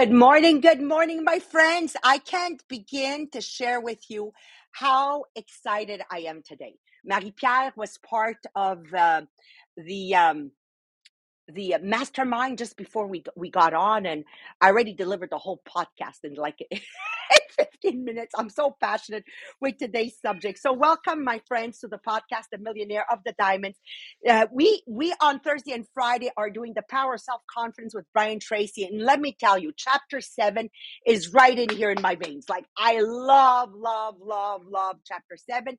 Good morning, good morning, my friends. I can't begin to share with you how excited I am today. Marie Pierre was part of uh, the um, the mastermind just before we we got on and I already delivered the whole podcast in like 15 minutes. I'm so passionate with today's subject. So welcome my friends to the podcast The Millionaire of the Diamonds. Uh, we we on Thursday and Friday are doing the power of self-confidence with Brian Tracy and let me tell you chapter 7 is right in here in my veins. Like I love love love love chapter 7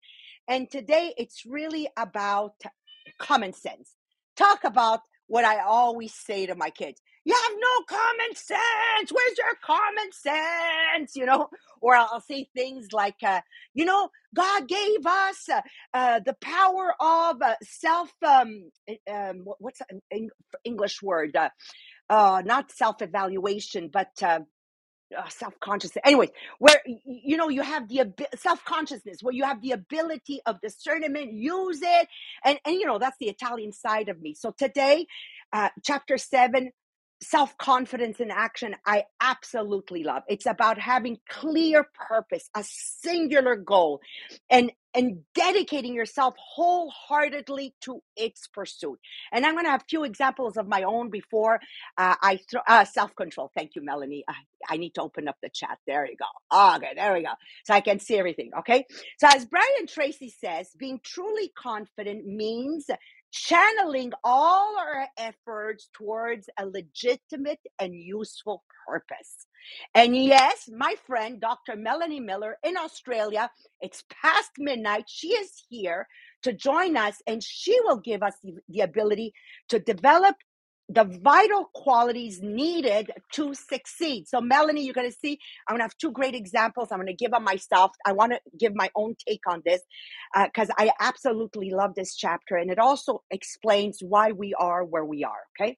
and today it's really about common sense. Talk about what I always say to my kids. You have no common sense. Where's your common sense? You know, or I'll, I'll say things like, uh, you know, God gave us uh, uh, the power of uh, self. Um, eh, um, what's an English word? Uh, uh, not self evaluation, but uh, uh, self-conscious anyways where you know you have the self-consciousness where you have the ability of discernment use it and and you know that's the italian side of me. So today uh chapter 7 self-confidence in action i absolutely love. It's about having clear purpose a singular goal and and dedicating yourself wholeheartedly to its pursuit. And i'm going to have a few examples of my own before uh, i uh, self-control. Thank you melanie. I, I need to open up the chat. There you go. Okay there we go. So i can see everything okay? So as brian tracy says being truly confident means channeling all our efforts towards a legitimate and useful purpose. And yes, my friend, Dr. Melanie Miller in Australia, it's past midnight. She is here to join us and she will give us the, the ability to develop the vital qualities needed to succeed. So, Melanie, you're going to see, I'm going to have two great examples. I'm going to give on myself. I want to give my own take on this because uh, I absolutely love this chapter. And it also explains why we are where we are. Okay.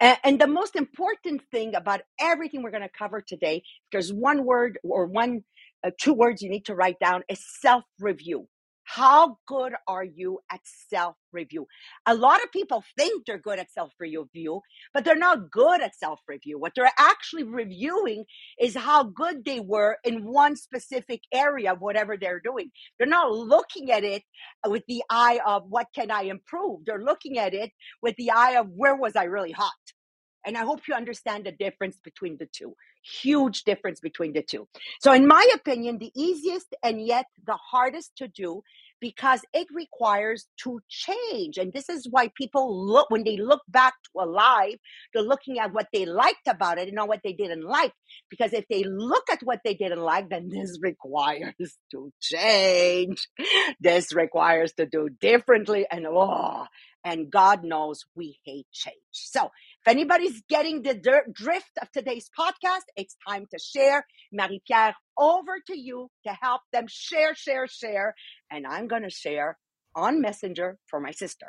And, and the most important thing about everything we're going to cover today, there's one word or one, uh, two words you need to write down is self review. How good are you at self review? A lot of people think they're good at self review, but they're not good at self review. What they're actually reviewing is how good they were in one specific area of whatever they're doing. They're not looking at it with the eye of what can I improve? They're looking at it with the eye of where was I really hot? And I hope you understand the difference between the two. Huge difference between the two. So, in my opinion, the easiest and yet the hardest to do because it requires to change. And this is why people look, when they look back to a life, they're looking at what they liked about it and not what they didn't like. Because if they look at what they didn't like, then this requires to change. This requires to do differently. And oh, and God knows we hate change. So, if anybody's getting the drift of today's podcast, it's time to share. Marie Pierre, over to you to help them share, share, share. And I'm going to share on Messenger for my sister.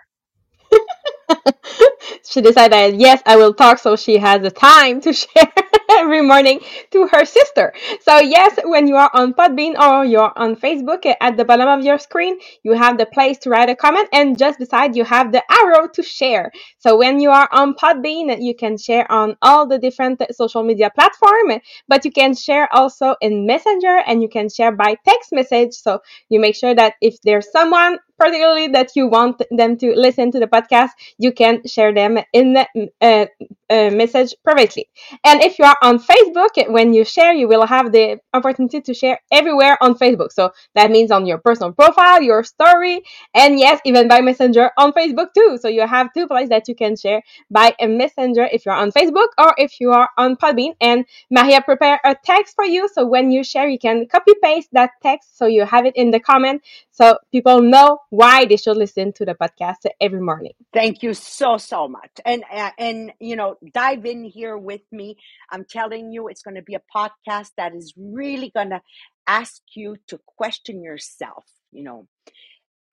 she decided, yes, I will talk so she has the time to share every morning to her sister. So, yes, when you are on Podbean or you're on Facebook, at the bottom of your screen, you have the place to write a comment, and just beside you have the arrow to share. So, when you are on Podbean, you can share on all the different social media platforms, but you can share also in Messenger and you can share by text message. So, you make sure that if there's someone particularly that you want them to listen to the podcast, you can share them in the uh, uh, message privately. And if you are on Facebook, when you share, you will have the opportunity to share everywhere on Facebook. So that means on your personal profile, your story, and yes, even by Messenger on Facebook too. So you have two places that you can share by a Messenger if you're on Facebook or if you are on Podbean. And Maria prepare a text for you. So when you share, you can copy paste that text so you have it in the comment so people know why they should listen to the podcast every morning. Thank you so so much, and uh, and you know dive in here with me. I'm telling you, it's going to be a podcast that is really going to ask you to question yourself. You know,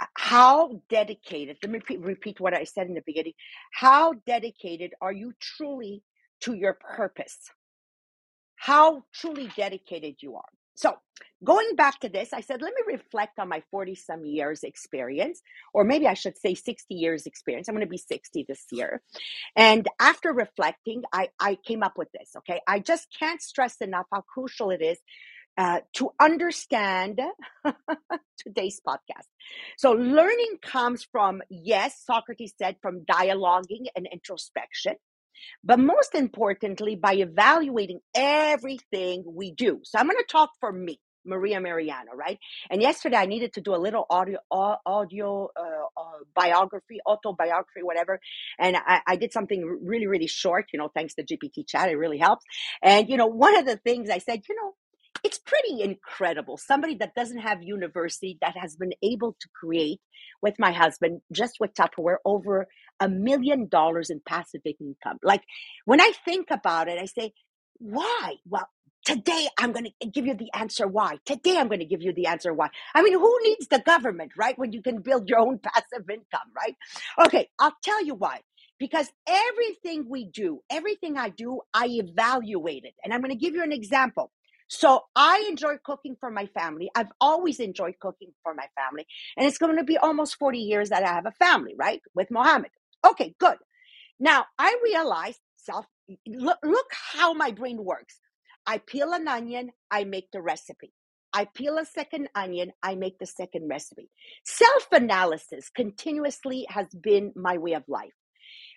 uh, how dedicated? Let me repeat, repeat what I said in the beginning. How dedicated are you truly to your purpose? How truly dedicated you are. So, going back to this, I said, let me reflect on my 40 some years experience, or maybe I should say 60 years experience. I'm going to be 60 this year. And after reflecting, I, I came up with this. Okay. I just can't stress enough how crucial it is uh, to understand today's podcast. So, learning comes from, yes, Socrates said, from dialoguing and introspection but most importantly, by evaluating everything we do. So I'm going to talk for me. Maria Meriano, right? And yesterday I needed to do a little audio, audio uh, uh, biography, autobiography, whatever. And I, I, did something really, really short, you know, thanks to GPT chat. It really helps. And, you know, one of the things I said, you know, it's pretty incredible. Somebody that doesn't have university that has been able to create with my husband, just with Tupperware, over a million dollars in passive income. Like when I think about it, I say, why? Well, today I'm going to give you the answer why. Today I'm going to give you the answer why. I mean, who needs the government, right? When you can build your own passive income, right? Okay, I'll tell you why. Because everything we do, everything I do, I evaluate it. And I'm going to give you an example. So I enjoy cooking for my family. I've always enjoyed cooking for my family. And it's going to be almost 40 years that I have a family, right? With Mohammed. Okay, good. Now I realize self look, look how my brain works. I peel an onion, I make the recipe. I peel a second onion, I make the second recipe. Self analysis continuously has been my way of life.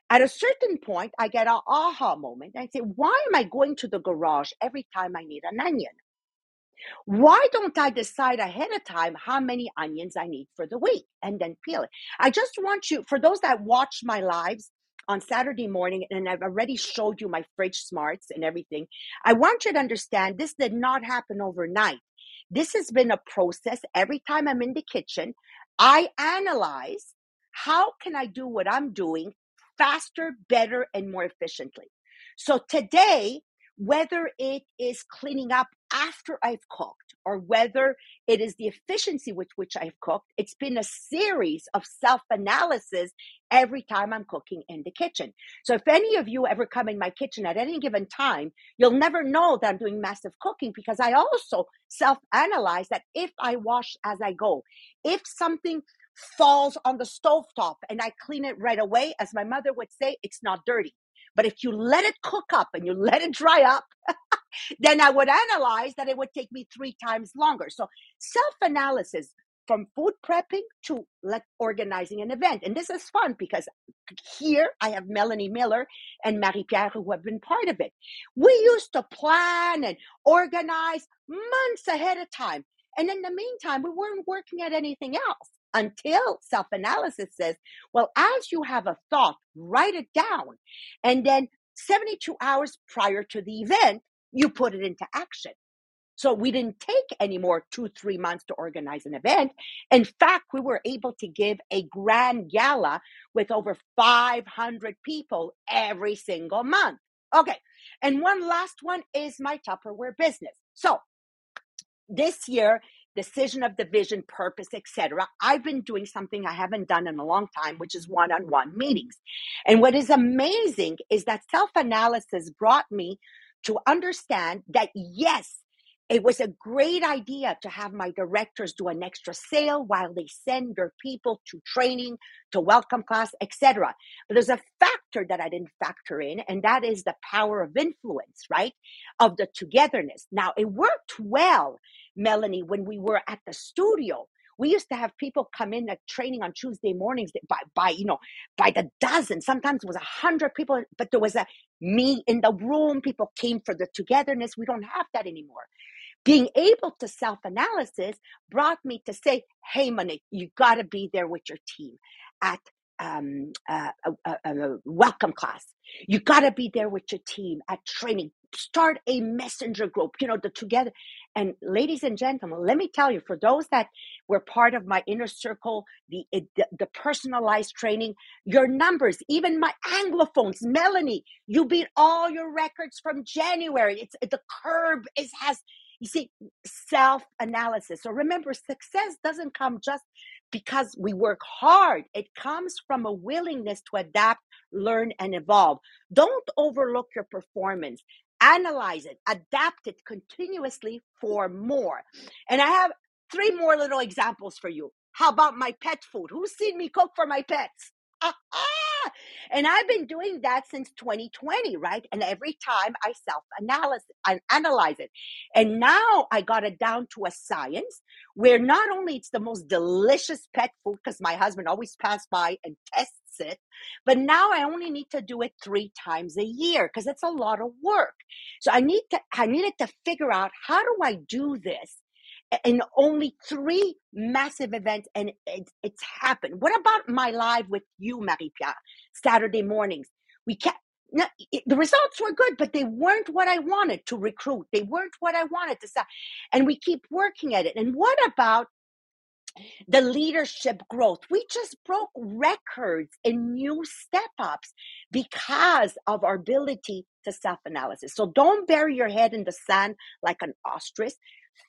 At a certain point, I get an aha moment. I say, why am I going to the garage every time I need an onion? Why don't I decide ahead of time how many onions I need for the week and then peel it? I just want you, for those that watch my lives on Saturday morning, and I've already showed you my fridge smarts and everything, I want you to understand this did not happen overnight. This has been a process. Every time I'm in the kitchen, I analyze how can I do what I'm doing faster, better, and more efficiently. So today, whether it is cleaning up after I've cooked or whether it is the efficiency with which I've cooked, it's been a series of self analysis every time I'm cooking in the kitchen. So if any of you ever come in my kitchen at any given time, you'll never know that I'm doing massive cooking because I also self analyze that if I wash as I go, if something falls on the stove top and I clean it right away, as my mother would say, it's not dirty. But if you let it cook up and you let it dry up, then I would analyze that it would take me three times longer. So self analysis from food prepping to like organizing an event. And this is fun because here I have Melanie Miller and Marie Pierre who have been part of it. We used to plan and organize months ahead of time. And in the meantime, we weren't working at anything else until self analysis says, well, as you have a thought, write it down. And then 72 hours prior to the event, you put it into action. So we didn't take any more two, three months to organize an event. In fact, we were able to give a grand gala with over 500 people every single month. Okay. And one last one is my Tupperware business. So this year decision of the vision, purpose, etc. I've been doing something I haven't done in a long time, which is one-on-one meetings. And what is amazing is that self-analysis brought me to understand that yes, it was a great idea to have my directors do an extra sale while they send their people to training, to welcome class, etc. But there's a factor that I didn't factor in, and that is the power of influence, right? Of the togetherness. Now, it worked well, Melanie, when we were at the studio. We used to have people come in at training on Tuesday mornings by, by you know, by the dozen. Sometimes it was a hundred people, but there was a me in the room. People came for the togetherness. We don't have that anymore being able to self analysis brought me to say, hey, Monique, you got to be there with your team at um, uh, a, a, a welcome class. You got to be there with your team at training. Start a messenger group, you know, the together. And ladies and gentlemen, let me tell you, for those that were part of my inner circle, the, eh, the, the personalized training, your numbers, even my Anglophones, Melanie, you beat all your records from January. It's the curve is has you see, self analysis. So remember, success doesn't come just because we work hard, it comes from a willingness to adapt, learn, and evolve. Don't overlook your performance. Analyze it, adapt it continuously for more. And I have three more little examples for you. How about my pet food? Who's seen me cook for my pets? Uh-uh. And I've been doing that since 2020, right? And every time I self analyze I analyze it. And now I got it down to a science where not only it's the most delicious pet food because my husband always passes by and tests it, but now I only need to do it three times a year because it's a lot of work. So I need to I needed to figure out how do I do this in only three massive events and it, it's happened. What about my live with you, Marie Pierre, Saturday mornings? We can't. No, the results were good, but they weren't what I wanted to recruit. They weren't what I wanted to sell. And we keep working at it. And what about the leadership growth. We just broke records in new step ups because of our ability to self analysis. So don't bury your head in the sand like an ostrich.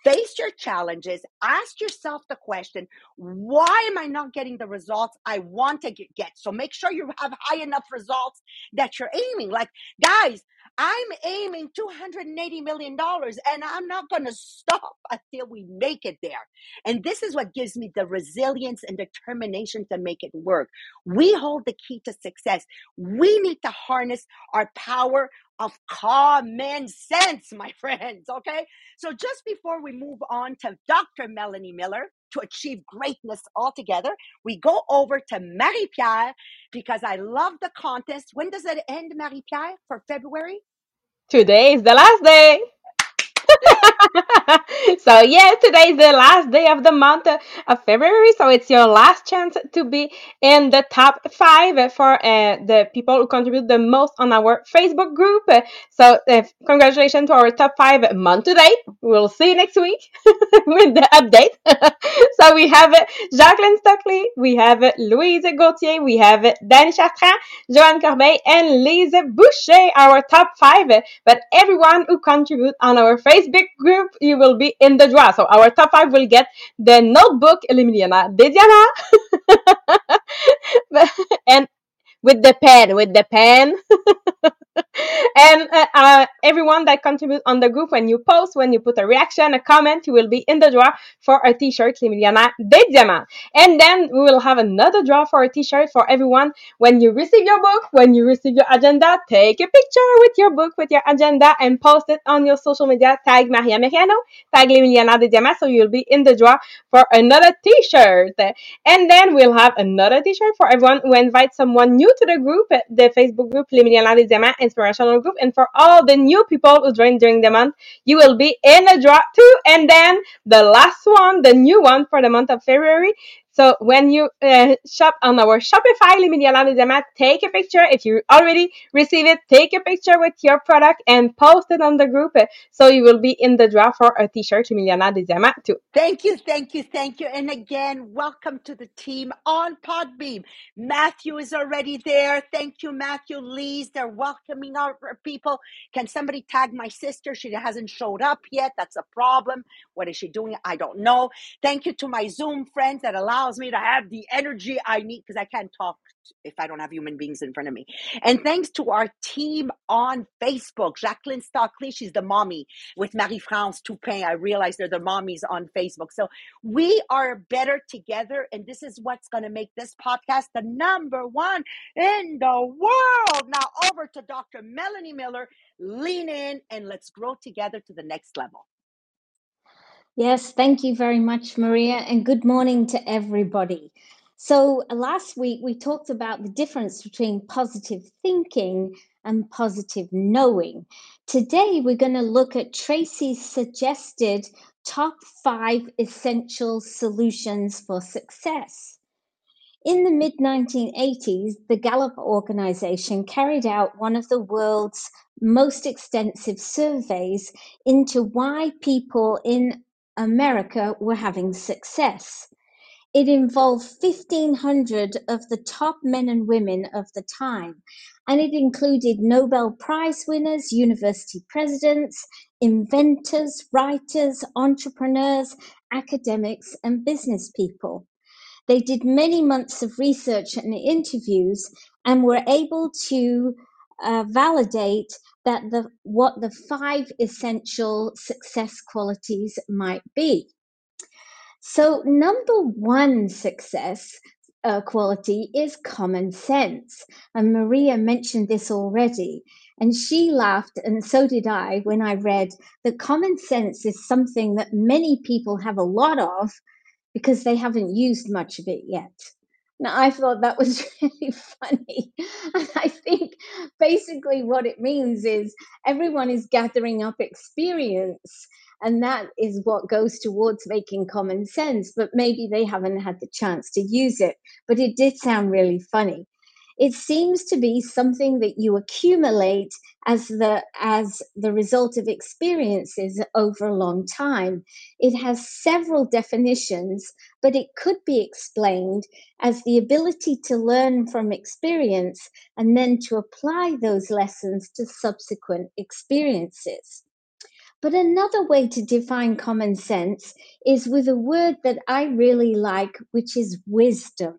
Face your challenges. Ask yourself the question why am I not getting the results I want to get? So make sure you have high enough results that you're aiming. Like, guys, I'm aiming $280 million and I'm not going to stop until we make it there. And this is what gives me the resilience and determination to make it work. We hold the key to success. We need to harness our power of common sense, my friends. Okay. So just before we move on to Dr. Melanie Miller to achieve greatness altogether, we go over to Marie Pierre because I love the contest. When does it end, Marie Pierre, for February? Today is the last day. so yeah, today is the last day of the month of February, so it's your last chance to be in the top five for uh, the people who contribute the most on our Facebook group. So uh, congratulations to our top five month to date. We'll see you next week with the update. so we have Jacqueline Stockley, we have Louise Gauthier, we have Danny Chartrand, Joanne Corbeil, and Lise Boucher, our top five. But everyone who contribute on our Facebook group, you will be in the draw. So our top five will get the notebook Millionnaires des Diamants. and with the pen, with the pen. and uh, uh, everyone that contributes on the group, when you post, when you put a reaction, a comment, you will be in the draw for a t-shirt Millionnaires des Diamants. And then we will have another draw for a t-shirt for everyone. When you receive your book, when you receive your agenda, take a picture with your book, with your agenda, and post it on your social media. Tag Maria Meriano, tag Millionnaires des Diamants, so you'll be in the draw for another t-shirt. And then we'll have another t-shirt for everyone who invites someone new to the group, the Facebook group Millionnaires des Diamants Inspirational Group. And for all the new people who joined during the month, you will be in a draw too. And then the last one, the new one for the month of February. So when you uh, shop on our Shopify de take a picture. If you already receive it, take a picture with your product and post it on the group. So you will be in the draw for a t-shirt Diamant too. Thank you, thank you, thank you. And again, welcome to the team on Podbean. Matthew is already there. Thank you, Matthew. Lee's, they're welcoming our people. Can somebody tag my sister? She hasn't showed up yet. That's a problem. What is she doing? I don't know. Thank you to my Zoom friends that allows me to have the energy I need because I can't talk if I don't have human beings in front of me. And thanks to our team on Facebook, Jacqueline Stockley, she's the mommy with Marie-France Toupin. I realize they're the mommies on Facebook. So we are better together. And this is what's going to make this podcast the number one in the world. Now over to Dr. Melanie Miller. Lean in and let's grow together to the next level. Yes, thank you very much, Maria, and good morning to everybody. So, uh, last week we talked about the difference between positive thinking and positive knowing. Today we're going to look at Tracy's suggested top five essential solutions for success. In the mid 1980s, the Gallup organization carried out one of the world's most extensive surveys into why people in America were having success. It involved 1,500 of the top men and women of the time, and it included Nobel Prize winners, university presidents, inventors, writers, entrepreneurs, academics, and business people. They did many months of research and interviews and were able to uh, validate that the what the five essential success qualities might be. So, number one success uh, quality is common sense. And Maria mentioned this already. And she laughed, and so did I, when I read that common sense is something that many people have a lot of because they haven't used much of it yet. Now, I thought that was really funny. And I think basically what it means is everyone is gathering up experience, and that is what goes towards making common sense, but maybe they haven't had the chance to use it. But it did sound really funny it seems to be something that you accumulate as the as the result of experiences over a long time it has several definitions but it could be explained as the ability to learn from experience and then to apply those lessons to subsequent experiences but another way to define common sense is with a word that I really like, which is wisdom.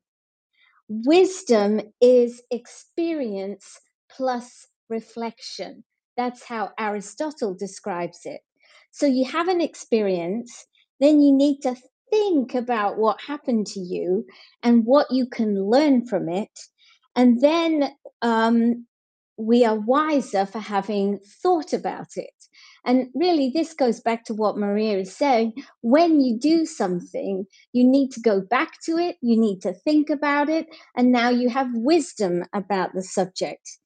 Wisdom is experience plus reflection. That's how Aristotle describes it. So you have an experience, then you need to think about what happened to you and what you can learn from it. And then um, we are wiser for having thought about it. And really, this goes back to what Maria is saying. When you do something, you need to go back to it, you need to think about it, and now you have wisdom about the subject.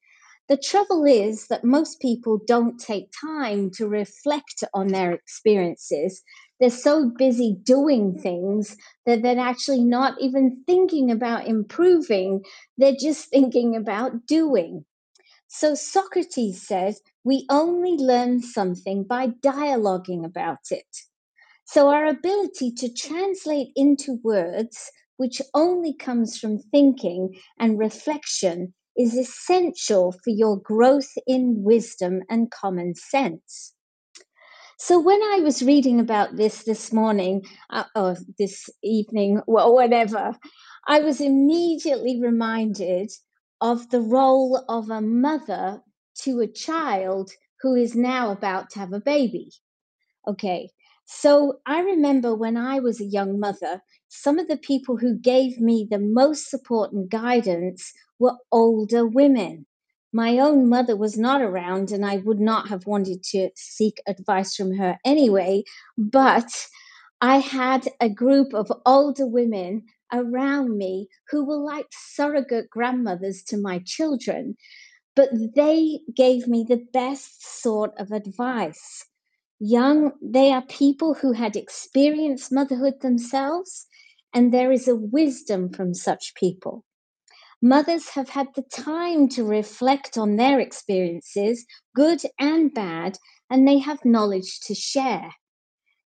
The trouble is that most people don't take time to reflect on their experiences. They're so busy doing things that they're actually not even thinking about improving, they're just thinking about doing. So Socrates says we only learn something by dialoguing about it. So our ability to translate into words, which only comes from thinking and reflection, is essential for your growth in wisdom and common sense. So when I was reading about this this morning, uh, or this evening, well, whatever, I was immediately reminded of the role of a mother to a child who is now about to have a baby. Okay, so I remember when I was a young mother, some of the people who gave me the most support and guidance were older women. My own mother was not around, and I would not have wanted to seek advice from her anyway. But I had a group of older women around me who were like surrogate grandmothers to my children, but they gave me the best sort of advice. Young, they are people who had experienced motherhood themselves, and there is a wisdom from such people. Mothers have had the time to reflect on their experiences, good and bad, and they have knowledge to share.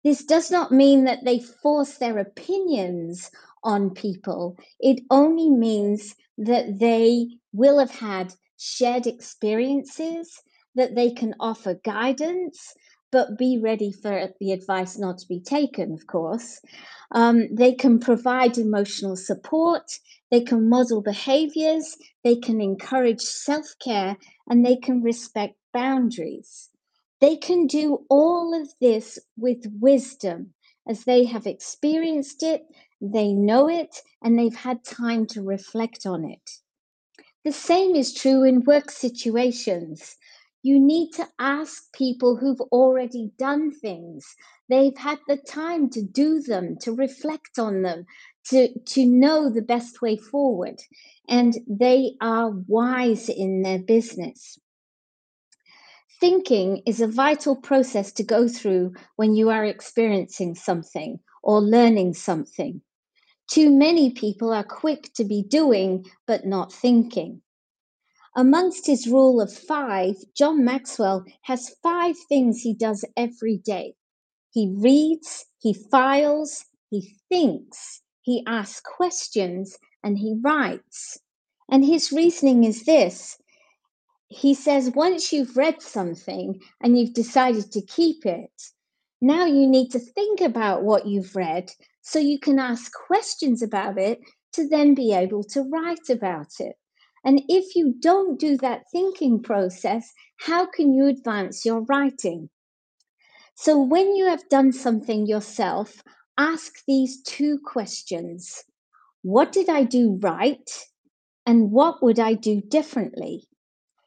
This does not mean that they force their opinions on people. It only means that they will have had shared experiences, that they can offer guidance, but be ready for the advice not to be taken, of course. Um, they can provide emotional support, they can model behaviors, they can encourage self care, and they can respect boundaries. They can do all of this with wisdom as they have experienced it, they know it, and they've had time to reflect on it. The same is true in work situations. You need to ask people who've already done things. They've had the time to do them, to reflect on them, to, to know the best way forward. And they are wise in their business. Thinking is a vital process to go through when you are experiencing something or learning something. Too many people are quick to be doing but not thinking. Amongst his rule of five, John Maxwell has five things he does every day. He reads, he files, he thinks, he asks questions, and he writes. And his reasoning is this he says once you've read something and you've decided to keep it, now you need to think about what you've read so you can ask questions about it to then be able to write about it. And if you don't do that thinking process, how can you advance your writing? So, when you have done something yourself, ask these two questions What did I do right? And what would I do differently?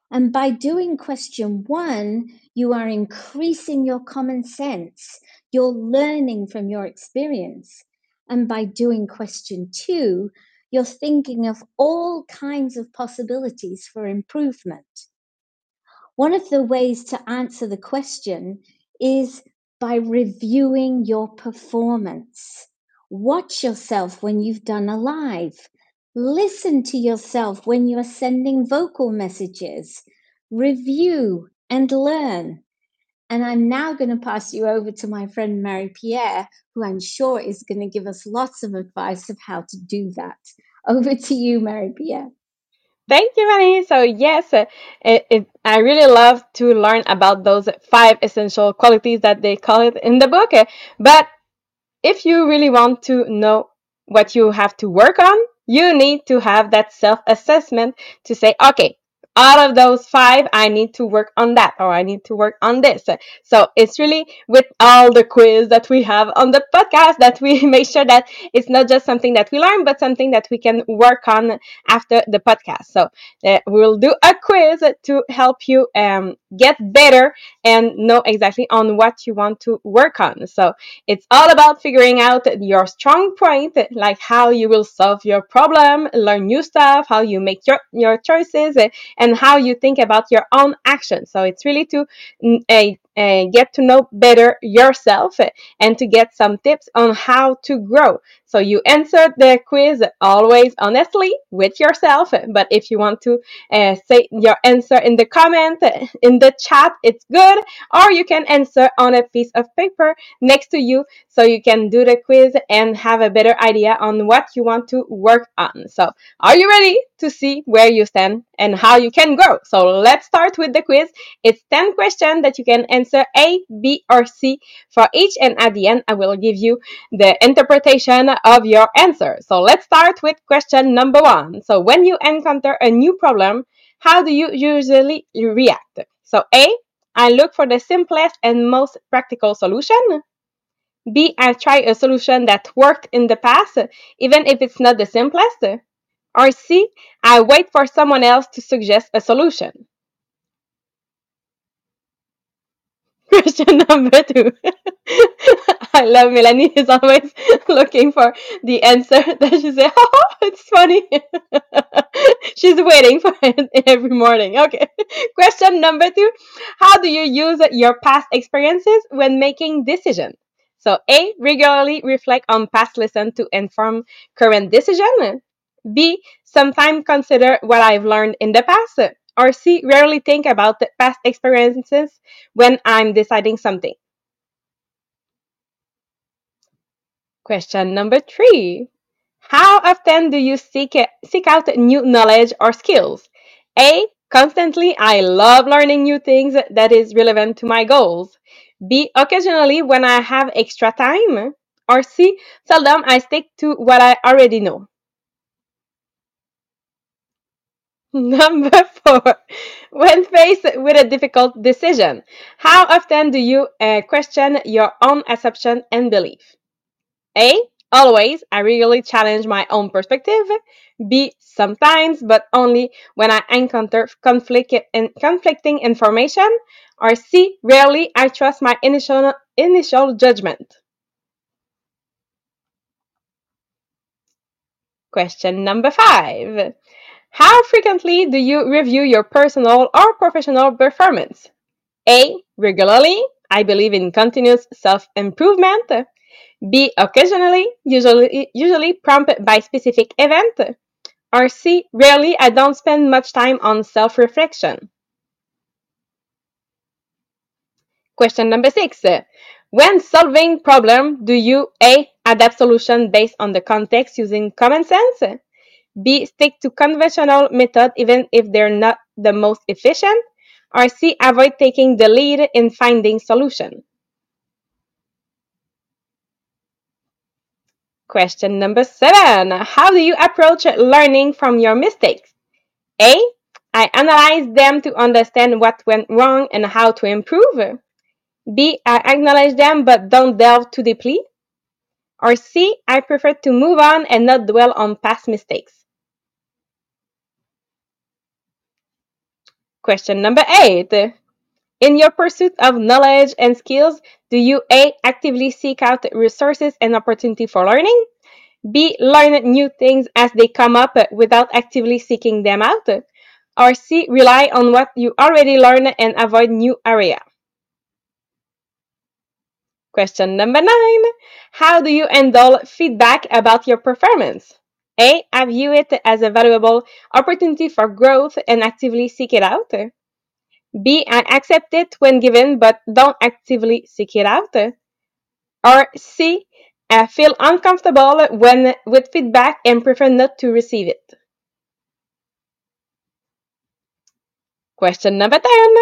And by doing question one, you are increasing your common sense. You're learning from your experience. And by doing question two, you're thinking of all kinds of possibilities for improvement. One of the ways to answer the question is by reviewing your performance. Watch yourself when you've done a live. Listen to yourself when you are sending vocal messages. Review and learn. And I'm now going to pass you over to my friend Marie Pierre, who I'm sure is going to give us lots of advice of how to do that. Over to you, Marie Pierre. Thank you, Manny. So yes, uh, it, it, I really love to learn about those five essential qualities that they call it in the book. Uh, but if you really want to know what you have to work on, you need to have that self-assessment to say, okay, out of those five, I need to work on that or I need to work on this. So it's really with all the quiz that we have on the podcast that we make sure that it's not just something that we learn, but something that we can work on after the podcast. So uh, we'll do a quiz to help you um, get better and know exactly on what you want to work on. So it's all about figuring out your strong point, like how you will solve your problem, learn new stuff, how you make your, your choices, and how you think about your own actions. So it's really to uh, get to know better yourself and to get some tips on how to grow. So you answer the quiz always honestly with yourself. But if you want to uh, say your answer in the comment, in the chat, it's good. Or you can answer on a piece of paper next to you so you can do the quiz and have a better idea on what you want to work on. So are you ready to see where you stand and how you can grow? So let's start with the quiz. It's 10 questions that you can answer A, B, or C for each. And at the end, I will give you the interpretation of your answer. So let's start with question number one. So when you encounter a new problem, how do you usually react? So A, I look for the simplest and most practical solution. B, I try a solution that worked in the past, even if it's not the simplest. Or C, I wait for someone else to suggest a solution. Question number two. I love Melanie is always looking for the answer that she say, oh, it's funny. She's waiting for it every morning. Okay. Question number two. How do you use your past experiences when making decisions? So A, regularly reflect on past lessons to inform current decision. B, sometimes consider what I've learned in the past. Or C, rarely think about the past experiences when I'm deciding something. Question number three. How often do you seek, seek out new knowledge or skills? A. Constantly, I love learning new things that is relevant to my goals. B. Occasionally, when I have extra time. Or C. Seldom, I stick to what I already know. Number four, when faced with a difficult decision, how often do you uh, question your own assumption and belief? A. Always, I regularly challenge my own perspective. B. Sometimes, but only when I encounter conflict in, conflicting information. Or C. Rarely, I trust my initial, initial judgment. Question number five. How frequently do you review your personal or professional performance? A. Regularly. I believe in continuous self improvement. B. Occasionally, usually, usually prompted by specific event. Or C. Rarely, I don't spend much time on self reflection. Question number six. When solving problem, do you A. Adapt solution based on the context using common sense? B. Stick to conventional method even if they're not the most efficient? Or C. Avoid taking the lead in finding solution? Question number seven. How do you approach learning from your mistakes? A. I analyze them to understand what went wrong and how to improve. B. I acknowledge them but don't delve too deeply. Or C. I prefer to move on and not dwell on past mistakes. Question number eight. In your pursuit of knowledge and skills, do you A. actively seek out resources and opportunity for learning? B. Learn new things as they come up without actively seeking them out? Or C. Rely on what you already learn and avoid new area? Question number nine. How do you handle feedback about your performance? A. I view it as a valuable opportunity for growth and actively seek it out. B. I accept it when given but don't actively seek it out. Or C. I uh, feel uncomfortable when with feedback and prefer not to receive it. Question number 10.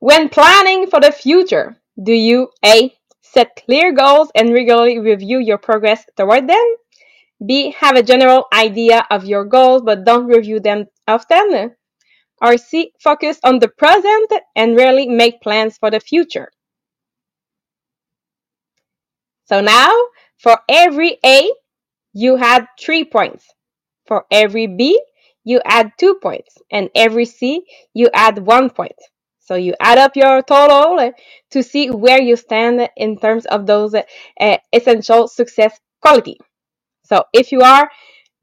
When planning for the future, do you A. Set clear goals and regularly review your progress toward them? B. Have a general idea of your goals but don't review them often? Or C. Focus on the present and rarely make plans for the future? So now, for every A, you had three points. For every B, you add two points. And every C, you add one point. So you add up your total to see where you stand in terms of those uh, essential success quality. So if you are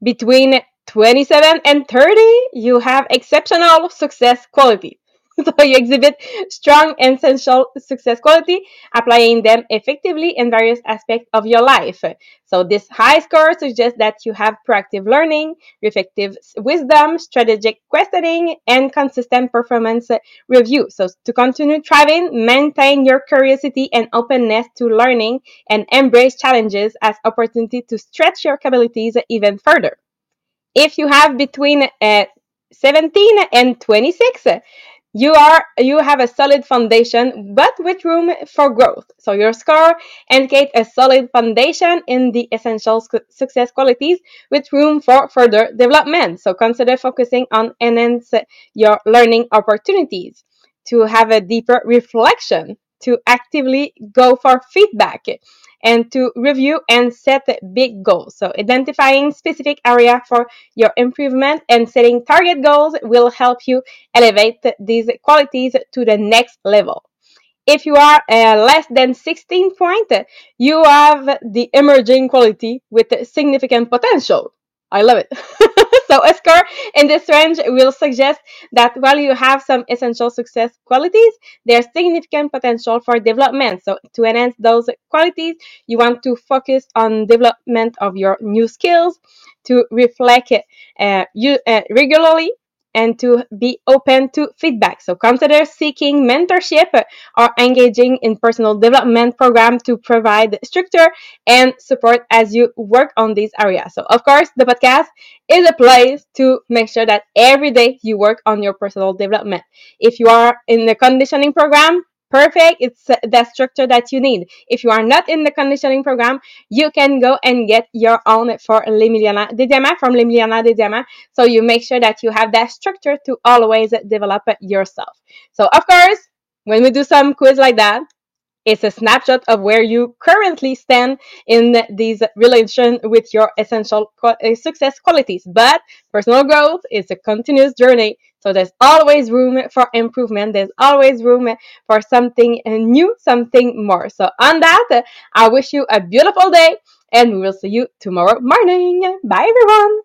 between 27 and 30, you have exceptional success quality. So you exhibit strong essential success quality, applying them effectively in various aspects of your life. So this high score suggests that you have proactive learning, reflective wisdom, strategic questioning, and consistent performance review. So to continue thriving, maintain your curiosity and openness to learning and embrace challenges as opportunity to stretch your capabilities even further. If you have between uh, 17 and 26, you are you have a solid foundation but with room for growth. So your score indicates a solid foundation in the essential success qualities with room for further development. So consider focusing on enhance your learning opportunities. To have a deeper reflection to actively go for feedback and to review and set big goals. So identifying specific area for your improvement and setting target goals will help you elevate these qualities to the next level. If you are uh, less than 16 point, you have the emerging quality with significant potential. I love it. so a score in this range will suggest that while you have some essential success qualities, there's significant potential for development. So to enhance those qualities, you want to focus on development of your new skills, to reflect uh, you uh, regularly and to be open to feedback. So consider seeking mentorship or engaging in personal development program to provide structure and support as you work on these areas. So of course, the podcast is a place to make sure that every day you work on your personal development. If you are in the conditioning program, perfect it's the structure that you need if you are not in the conditioning program you can go and get your own for Les Millionnaires des Diamants from Les Millionnaires des Diamants so you make sure that you have that structure to always develop yourself so of course when we do some quiz like that it's a snapshot of where you currently stand in these relation with your essential eh, success qualities. But personal growth is a continuous journey. So there's always room for improvement. There's always room for something new, something more. So on that, I wish you a beautiful day and we will see you tomorrow morning. Bye everyone.